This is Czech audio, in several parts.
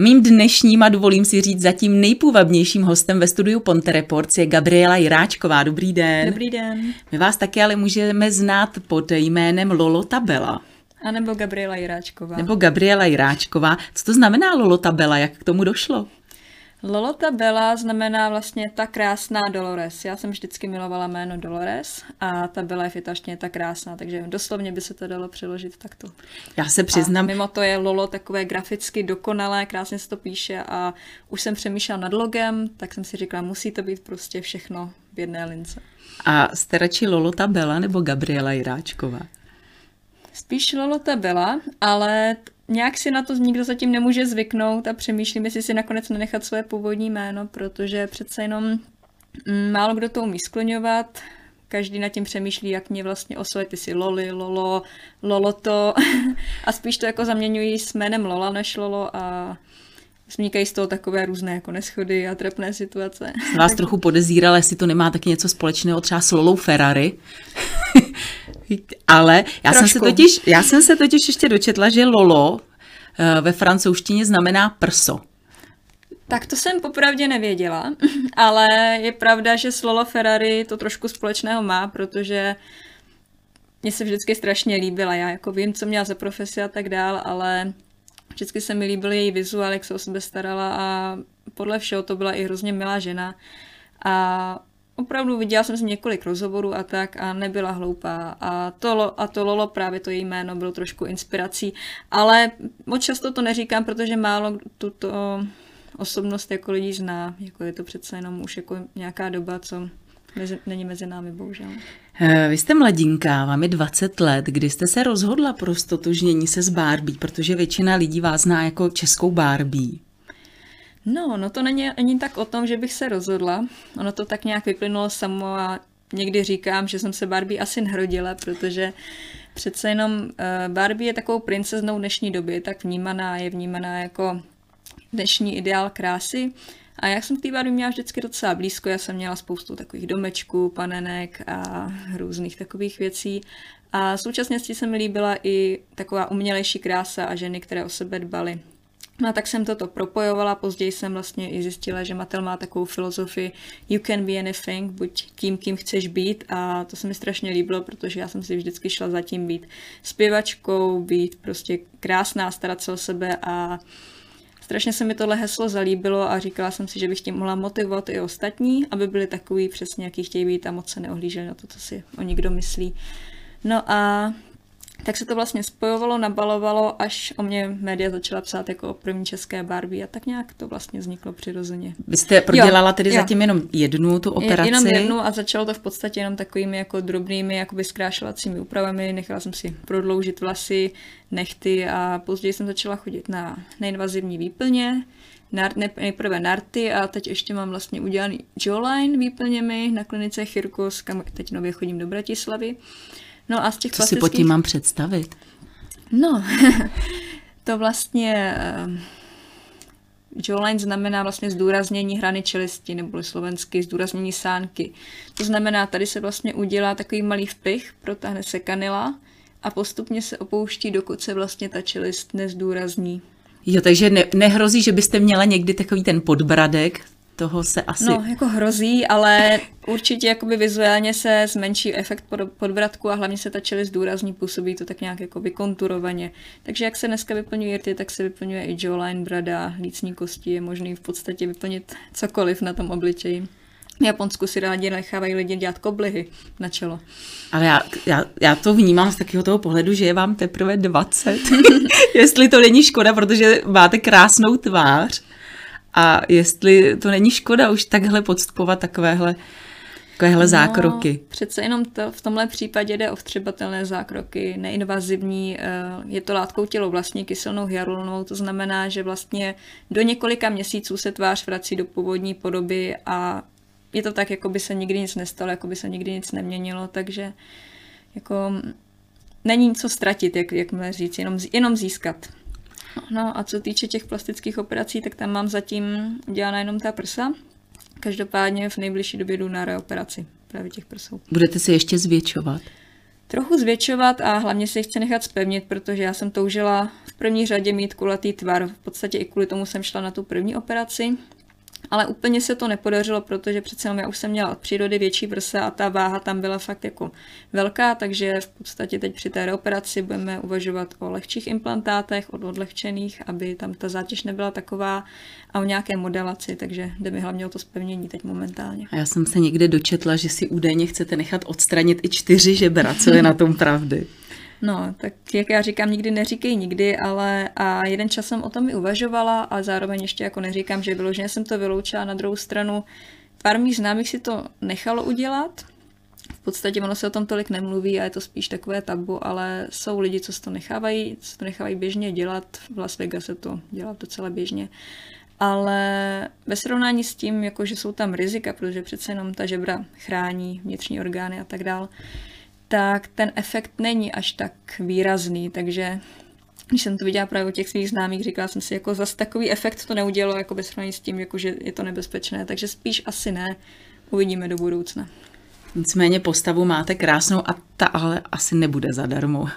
Mým dnešním a dovolím si říct zatím nejpůvabnějším hostem ve studiu Ponte Reports je Gabriela Jiráčková. Dobrý den. Dobrý den. My vás také ale můžeme znát pod jménem Lolo Tabela. A nebo Gabriela Jiráčková. Nebo Gabriela Jiráčková. Co to znamená Lolo Tabela? Jak k tomu došlo? Lolota Bela znamená vlastně ta krásná Dolores. Já jsem vždycky milovala jméno Dolores a ta Bela je fitaštně ta krásná, takže doslovně by se to dalo přeložit takto. Já se přiznám. A mimo to je Lolo takové graficky dokonalé, krásně se to píše a už jsem přemýšlela nad logem, tak jsem si říkala, musí to být prostě všechno v jedné lince. A jste radši Lolota Bela nebo Gabriela Jiráčková? Spíš Lolota Bela, ale nějak si na to nikdo zatím nemůže zvyknout a přemýšlím, jestli si nakonec nenechat svoje původní jméno, protože přece jenom mm, málo kdo to umí skloňovat, každý nad tím přemýšlí, jak mě vlastně oslovit, ty si Loli, Lolo, Loloto a spíš to jako zaměňují s jménem Lola než Lolo a vznikají z toho takové různé jako neschody a trapné situace. Jsem vás trochu podezíral, jestli to nemá taky něco společného třeba s Lolou Ferrari. Ale já jsem, se totiž, já jsem se totiž ještě dočetla, že Lolo eh, ve francouzštině znamená prso. Tak to jsem popravdě nevěděla, ale je pravda, že s Lolo Ferrari to trošku společného má, protože mě se vždycky strašně líbila. Já jako vím, co měla za profesi a tak dál, ale vždycky se mi líbil její vizuál, jak se o sebe starala a podle všeho to byla i hrozně milá žena. A opravdu viděla jsem si několik rozhovorů a tak a nebyla hloupá. A to, a to Lolo, právě to její jméno, bylo trošku inspirací. Ale moc často to neříkám, protože málo tuto osobnost jako lidí zná. Jako je to přece jenom už jako nějaká doba, co mezi, není mezi námi, bohužel. Eh, vy jste mladinka, vám je 20 let. Kdy jste se rozhodla pro stotožnění se s Barbie? Protože většina lidí vás zná jako českou Barbie. No, no to není ani tak o tom, že bych se rozhodla. Ono to tak nějak vyplynulo samo a někdy říkám, že jsem se Barbie asi narodila, protože přece jenom uh, Barbie je takovou princeznou dnešní doby, tak vnímaná, je vnímaná jako dnešní ideál krásy. A já jsem k té Barbie měla vždycky docela blízko, já jsem měla spoustu takových domečků, panenek a různých takových věcí. A současně se mi líbila i taková umělejší krása a ženy, které o sebe dbaly. No tak jsem toto propojovala, později jsem vlastně i zjistila, že Mattel má takovou filozofii you can be anything, buď kým, kým chceš být a to se mi strašně líbilo, protože já jsem si vždycky šla zatím být zpěvačkou, být prostě krásná, starat se o sebe a strašně se mi tohle heslo zalíbilo a říkala jsem si, že bych tím mohla motivovat i ostatní, aby byli takový přesně, jaký chtějí být a moc se neohlíželi na to, co si o nikdo myslí. No a tak se to vlastně spojovalo, nabalovalo, až o mě média začala psát jako o první české Barbie a tak nějak to vlastně vzniklo přirozeně. Vy jste prodělala jo, tedy jo. zatím jenom jednu tu operaci? Jenom jednu a začalo to v podstatě jenom takovými jako drobnými jakoby zkrášlovacími úpravami. Nechala jsem si prodloužit vlasy, nechty a později jsem začala chodit na neinvazivní výplně, nejprve narty a teď ještě mám vlastně udělaný jawline výplněmi na klinice Chirkos, kam teď nově chodím do Bratislavy. No a z těch Co plastických... si pod tím mám představit? No, to vlastně uh, jawline znamená vlastně zdůraznění hrany čelisti, nebo slovensky zdůraznění sánky. To znamená, tady se vlastně udělá takový malý vpich, protáhne se kanila a postupně se opouští, dokud se vlastně ta čelist nezdůrazní. Jo, takže ne, nehrozí, že byste měla někdy takový ten podbradek, toho se asi... No, jako hrozí, ale určitě jakoby vizuálně se zmenší efekt pod, podvratku a hlavně se ta čelist zdůrazní, působí to tak nějak jako vykonturovaně. Takže jak se dneska vyplňují rty, tak se vyplňuje i jawline, brada, lícní kosti, je možný v podstatě vyplnit cokoliv na tom obličeji. V Japonsku si rádi nechávají lidi dělat koblihy na čelo. Ale já, já, já to vnímám z takového toho pohledu, že je vám teprve 20. Jestli to není škoda, protože máte krásnou tvář. A jestli to není škoda už takhle podstupovat takovéhle takovéhle no, zákroky. Přece jenom to, v tomhle případě jde o vtřebatelné zákroky, neinvazivní, eh, je to látkou tělo vlastně kyselnou hyaluronovou, to znamená, že vlastně do několika měsíců se tvář vrací do původní podoby a je to tak, jako by se nikdy nic nestalo, jako by se nikdy nic neměnilo, takže jako není co ztratit, jak, jak říct, jenom, jenom získat. No a co týče těch plastických operací, tak tam mám zatím udělaná jenom ta prsa. Každopádně v nejbližší době jdu na reoperaci právě těch prsou. Budete si ještě zvětšovat? Trochu zvětšovat a hlavně si chci nechat spevnit, protože já jsem toužila v první řadě mít kulatý tvar. V podstatě i kvůli tomu jsem šla na tu první operaci. Ale úplně se to nepodařilo, protože přece jenom já už jsem měla od přírody větší prsa a ta váha tam byla fakt jako velká, takže v podstatě teď při té reoperaci budeme uvažovat o lehčích implantátech, od odlehčených, aby tam ta zátěž nebyla taková a o nějaké modelaci, takže jde mi hlavně o to zpevnění teď momentálně. A já jsem se někde dočetla, že si údajně chcete nechat odstranit i čtyři žebra, co je na tom pravdy. No, tak jak já říkám, nikdy neříkej nikdy, ale a jeden čas jsem o tom i uvažovala a zároveň ještě jako neříkám, že vyloženě jsem to vyloučila na druhou stranu. Pár mých známých si to nechalo udělat, v podstatě ono se o tom tolik nemluví a je to spíš takové tabu, ale jsou lidi, co to nechávají, co to nechávají běžně dělat. V Las Vegas se to dělá docela běžně. Ale ve srovnání s tím, jako že jsou tam rizika, protože přece jenom ta žebra chrání vnitřní orgány a tak dále, tak ten efekt není až tak výrazný, takže když jsem to viděla právě u těch svých známých, říkala jsem si, jako zase takový efekt to neudělalo, jako bez srovnání s tím, jako že je to nebezpečné, takže spíš asi ne, uvidíme do budoucna. Nicméně postavu máte krásnou a ta ale asi nebude zadarmo.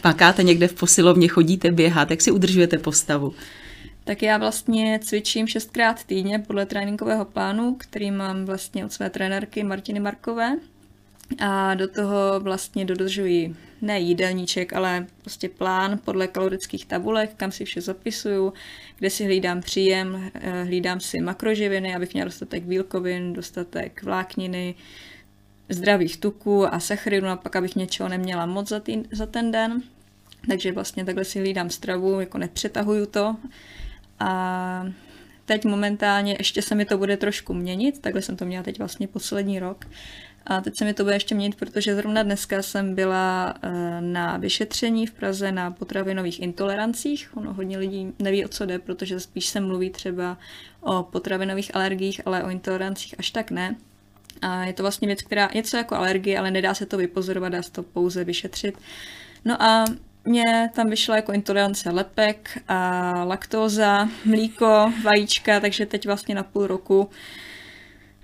Pakáte někde v posilovně, chodíte běhat, jak si udržujete postavu? Tak já vlastně cvičím šestkrát týdně podle tréninkového plánu, který mám vlastně od své trenérky Martiny Markové. A do toho vlastně dodržuji ne jídelníček, ale prostě plán podle kalorických tabulek, kam si vše zapisuju, kde si hlídám příjem, eh, hlídám si makroživiny, abych měla dostatek bílkovin, dostatek vlákniny, zdravých tuků a sacharidů, a pak abych něčeho neměla moc za, tý, za ten den. Takže vlastně takhle si hlídám stravu, jako nepřetahuju to. A teď momentálně ještě se mi to bude trošku měnit, takhle jsem to měla teď vlastně poslední rok. A teď se mi to bude ještě měnit, protože zrovna dneska jsem byla eh, na vyšetření v Praze na potravinových intolerancích. Ono hodně lidí neví, o co jde, protože spíš se mluví třeba o potravinových alergiích, ale o intolerancích až tak ne. A je to vlastně věc, která je něco jako alergie, ale nedá se to vypozorovat, dá se to pouze vyšetřit. No a mě tam vyšla jako intolerance lepek a laktóza, mlíko, vajíčka, takže teď vlastně na půl roku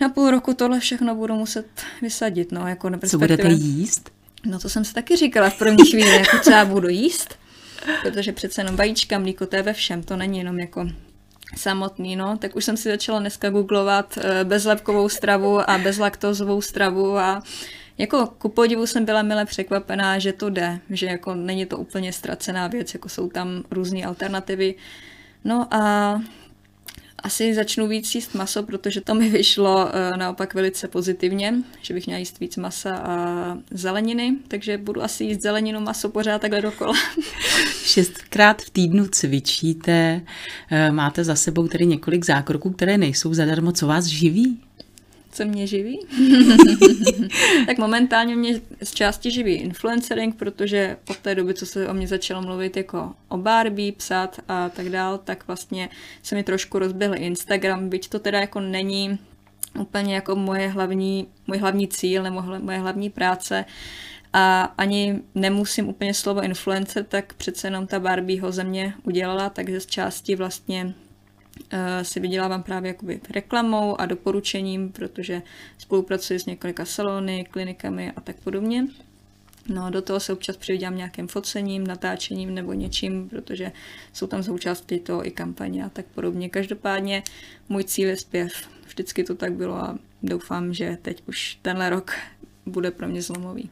na půl roku tohle všechno budu muset vysadit. No, jako Co budete jíst? No to jsem si taky říkala v první chvíli, jako co já budu jíst, protože přece jenom vajíčka, mlíko, to je ve všem, to není jenom jako samotný, no, tak už jsem si začala dneska googlovat eh, bezlepkovou stravu a bezlaktozovou stravu a jako ku podivu jsem byla mile překvapená, že to jde, že jako není to úplně ztracená věc, jako jsou tam různé alternativy. No a asi začnu víc jíst maso, protože to mi vyšlo uh, naopak velice pozitivně, že bych měla jíst víc masa a zeleniny, takže budu asi jíst zeleninu, maso pořád takhle dokola. Šestkrát v týdnu cvičíte, eh, máte za sebou tedy několik zákroků, které nejsou zadarmo. Co vás živí? Co mě živí. tak momentálně mě z části živí influencering, protože od té doby, co se o mě začalo mluvit jako o Barbie, psát a tak dál, tak vlastně se mi trošku rozběhl Instagram, byť to teda jako není úplně jako moje hlavní, můj hlavní cíl nebo moje hlavní práce, a ani nemusím úplně slovo influencer, tak přece jenom ta Barbie ho ze mě udělala, takže z části vlastně si vydělávám právě jakoby reklamou a doporučením, protože spolupracuji s několika salony, klinikami a tak podobně. No do toho se občas přivídám nějakým focením, natáčením nebo něčím, protože jsou tam součástí toho i kampaně a tak podobně. Každopádně můj cíl je zpěv. Vždycky to tak bylo a doufám, že teď už tenhle rok bude pro mě zlomový.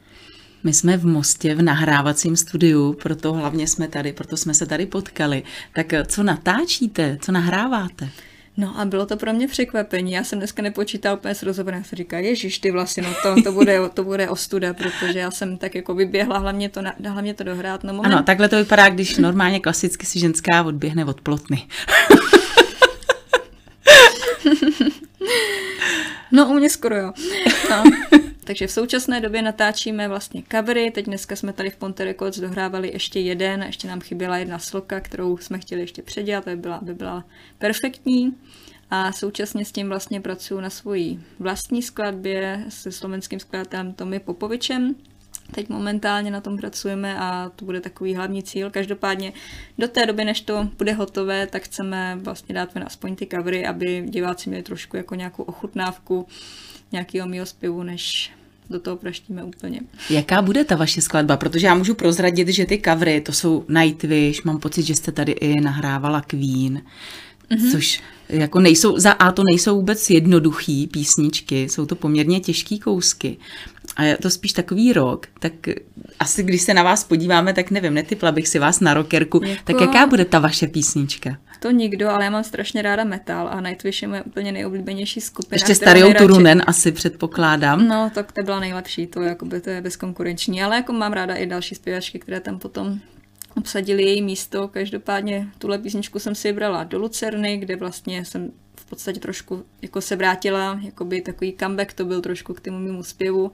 My jsme v Mostě v nahrávacím studiu, proto hlavně jsme tady, proto jsme se tady potkali. Tak co natáčíte, co nahráváte? No a bylo to pro mě překvapení. Já jsem dneska nepočítala úplně s rozhovorem. Já jsem říkala, ježiš, ty vlastně, no to, to, bude, to bude ostuda, protože já jsem tak jako vyběhla hlavně to, hlavně to dohrát. No, moment... Ano, takhle to vypadá, když normálně klasicky si ženská odběhne od plotny. no, u mě skoro jo. No. Takže v současné době natáčíme vlastně covery, teď dneska jsme tady v Ponte Records dohrávali ještě jeden, ještě nám chyběla jedna sloka, kterou jsme chtěli ještě předělat, aby byla, aby byla perfektní. A současně s tím vlastně pracuji na svojí vlastní skladbě se slovenským skladatelem Tomy Popovičem. Teď momentálně na tom pracujeme a to bude takový hlavní cíl. Každopádně do té doby, než to bude hotové, tak chceme vlastně dát ven aspoň ty covery, aby diváci měli trošku jako nějakou ochutnávku nějakého mýho zpěvu, než do toho praštíme úplně. Jaká bude ta vaše skladba? Protože já můžu prozradit, že ty kavry, to jsou Nightwish, mám pocit, že jste tady i nahrávala Queen, mm-hmm. což jako nejsou, za A to nejsou vůbec jednoduchý písničky, jsou to poměrně těžký kousky. A je to spíš takový rok, tak asi když se na vás podíváme, tak nevím, netypla bych si vás na rockerku, jako... tak jaká bude ta vaše písnička? To nikdo, ale já mám strašně ráda metal a Nightwish je moje úplně nejoblíbenější skupina. Ještě starou Turunen asi předpokládám. No, tak to byla nejlepší, to, jakoby, to je bezkonkurenční, ale jako mám ráda i další zpěvačky, které tam potom obsadili její místo. Každopádně tuhle písničku jsem si vybrala do Lucerny, kde vlastně jsem v podstatě trošku jako se vrátila, jako by takový comeback to byl trošku k tomu mému zpěvu.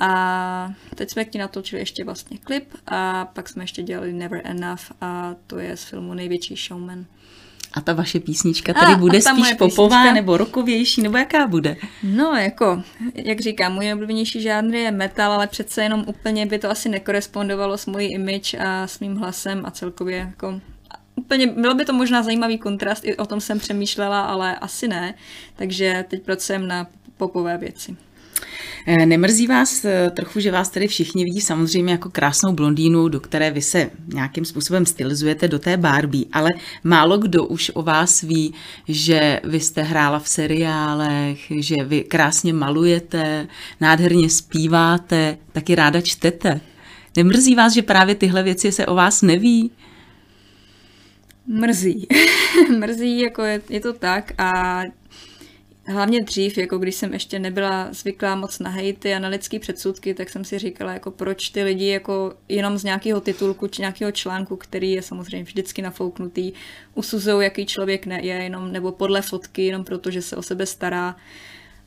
A teď jsme k ní natočili ještě vlastně klip a pak jsme ještě dělali Never Enough a to je z filmu Největší showman. A ta vaše písnička tady a, bude a spíš popová písnička... nebo rokovější, nebo jaká bude? No, jako, jak říkám, můj oblíbenější žánr je metal, ale přece jenom úplně by to asi nekorespondovalo s mojí image a s mým hlasem a celkově jako úplně, byl by to možná zajímavý kontrast, i o tom jsem přemýšlela, ale asi ne, takže teď pracujeme na popové věci. Eh, nemrzí vás eh, trochu, že vás tady všichni vidí samozřejmě jako krásnou blondýnu, do které vy se nějakým způsobem stylizujete do té Barbie, ale málo kdo už o vás ví, že vy jste hrála v seriálech, že vy krásně malujete, nádherně zpíváte, taky ráda čtete. Nemrzí vás, že právě tyhle věci se o vás neví? Mrzí. Mrzí, jako je, je to tak a hlavně dřív, jako když jsem ještě nebyla zvyklá moc na hejty a na lidský předsudky, tak jsem si říkala, jako proč ty lidi jako jenom z nějakého titulku či nějakého článku, který je samozřejmě vždycky nafouknutý, usuzují, jaký člověk ne, je, jenom, nebo podle fotky, jenom proto, že se o sebe stará.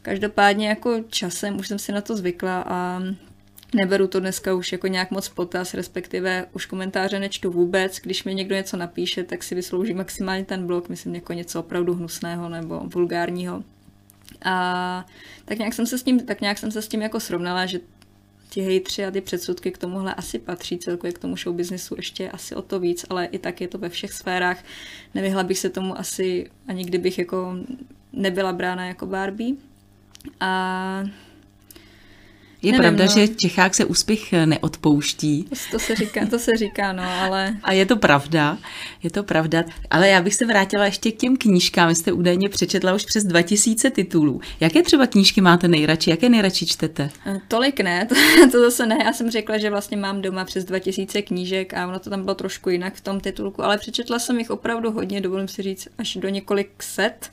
Každopádně jako časem už jsem si na to zvykla a neberu to dneska už jako nějak moc potaz, respektive už komentáře nečtu vůbec. Když mi někdo něco napíše, tak si vyslouží maximálně ten blog, myslím jako něco opravdu hnusného nebo vulgárního. A tak nějak jsem se s tím, tak nějak jsem se s tím jako srovnala, že ti hejtři a ty předsudky k tomuhle asi patří, celkově k tomu show businessu ještě asi o to víc, ale i tak je to ve všech sférách. Nevyhla bych se tomu asi ani kdybych jako nebyla brána jako Barbie. A je Nevím, pravda, no. že Čechák se úspěch eh, neodpouští. To se říká, to se říká, no, ale... A je to pravda, je to pravda. Ale já bych se vrátila ještě k těm knížkám. Vy jste údajně přečetla už přes 2000 titulů. Jaké třeba knížky máte nejradši? Jaké nejradši čtete? Eh, tolik ne, to, to zase ne. Já jsem řekla, že vlastně mám doma přes 2000 knížek a ono to tam bylo trošku jinak v tom titulku, ale přečetla jsem jich opravdu hodně, dovolím si říct až do několik set.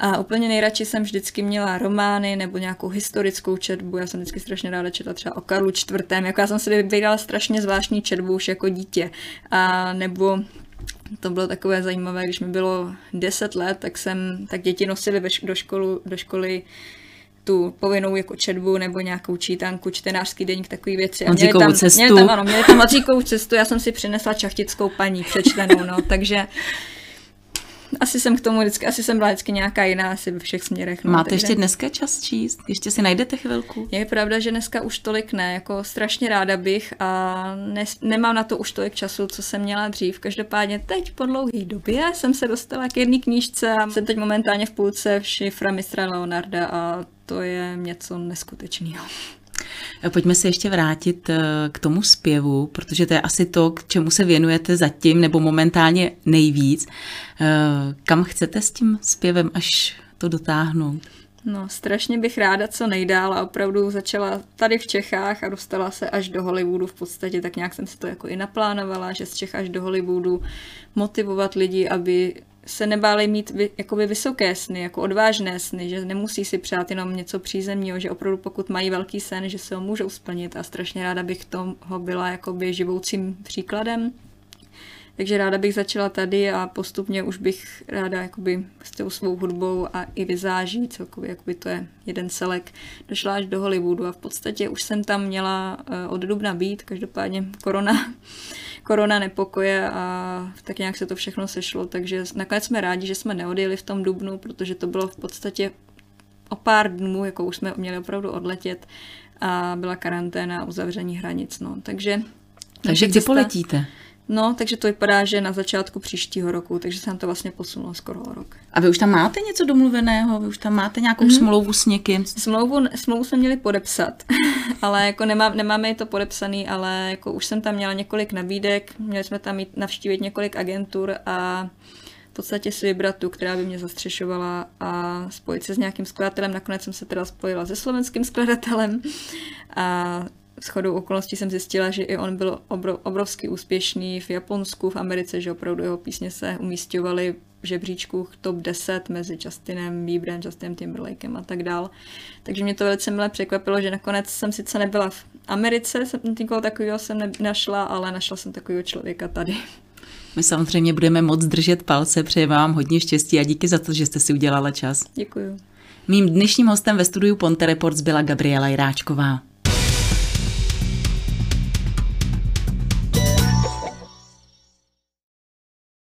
A úplně nejradši jsem vždycky měla romány nebo nějakou historickou četbu. Já jsem vždycky strašně ráda četla třeba o Karlu IV. Jako já jsem si vybírala strašně zvláštní četbu už jako dítě. A nebo to bylo takové zajímavé, když mi bylo 10 let, tak jsem, tak děti nosily do, školu, do školy tu povinnou jako četbu nebo nějakou čítanku, čtenářský deník, takový věci. A měli tam, cestu. Měli tam, ano, měli tam cestu, já jsem si přinesla čachtickou paní přečtenou, no, takže asi jsem k tomu vždycky, asi jsem byla vždycky nějaká jiná asi ve všech směrech. No, Máte takže... ještě dneska čas číst? Ještě si najdete chvilku? Je pravda, že dneska už tolik ne, jako strašně ráda bych a ne, nemám na to už tolik času, co jsem měla dřív. Každopádně teď po dlouhé době jsem se dostala k jedné knížce a jsem teď momentálně v půlce v šifra mistra Leonarda a to je něco neskutečného. Pojďme se ještě vrátit eh, k tomu zpěvu, protože to je asi to, k čemu se věnujete zatím nebo momentálně nejvíc. Eh, kam chcete s tím zpěvem, až to dotáhnout? No, strašně bych ráda co nejdál a opravdu začala tady v Čechách a dostala se až do Hollywoodu v podstatě, tak nějak jsem si to jako i naplánovala, že z Čech až do Hollywoodu motivovat lidi, aby se nebáli mít vy, jakoby vysoké sny, jako odvážné sny, že nemusí si přát jenom něco přízemního, že opravdu pokud mají velký sen, že se ho můžou splnit a strašně ráda bych toho byla jakoby živoucím příkladem. Takže ráda bych začala tady a postupně už bych ráda jakoby s tou svou hudbou a i vizáží, celkově jakoby to je jeden celek, došla až do Hollywoodu a v podstatě už jsem tam měla eh, od dubna být, každopádně korona korona nepokoje a tak nějak se to všechno sešlo, takže nakonec jsme rádi, že jsme neodjeli v tom dubnu, protože to bylo v podstatě o pár dnů, jako už jsme měli opravdu odletět a byla karanténa a uzavření hranic, no. Takže takže kdy poletíte? No, takže to vypadá, že na začátku příštího roku, takže se nám to vlastně posunulo skoro o rok. A vy už tam máte něco domluveného? Vy už tam máte nějakou mm-hmm. smlouvu s někým? Smlouvu, smlouvu jsme měli podepsat, ale jako nemá, nemáme to podepsaný, ale jako už jsem tam měla několik nabídek, měli jsme tam jít navštívit několik agentur a v podstatě si vybrat tu, která by mě zastřešovala a spojit se s nějakým skladatelem. Nakonec jsem se teda spojila se slovenským skladatelem a shodou okolností jsem zjistila, že i on byl obrov, obrovsky úspěšný v Japonsku, v Americe, že opravdu jeho písně se umístěvaly v žebříčku top 10 mezi Justinem Bieberem, Justinem Timberlakem a tak dál. Takže mě to velice milé překvapilo, že nakonec jsem sice nebyla v Americe, jsem nikoho takového jsem našla, ale našla jsem takového člověka tady. My samozřejmě budeme moc držet palce, přejeme vám hodně štěstí a díky za to, že jste si udělala čas. Děkuju. Mým dnešním hostem ve studiu Ponte Reports byla Gabriela Jiráčková.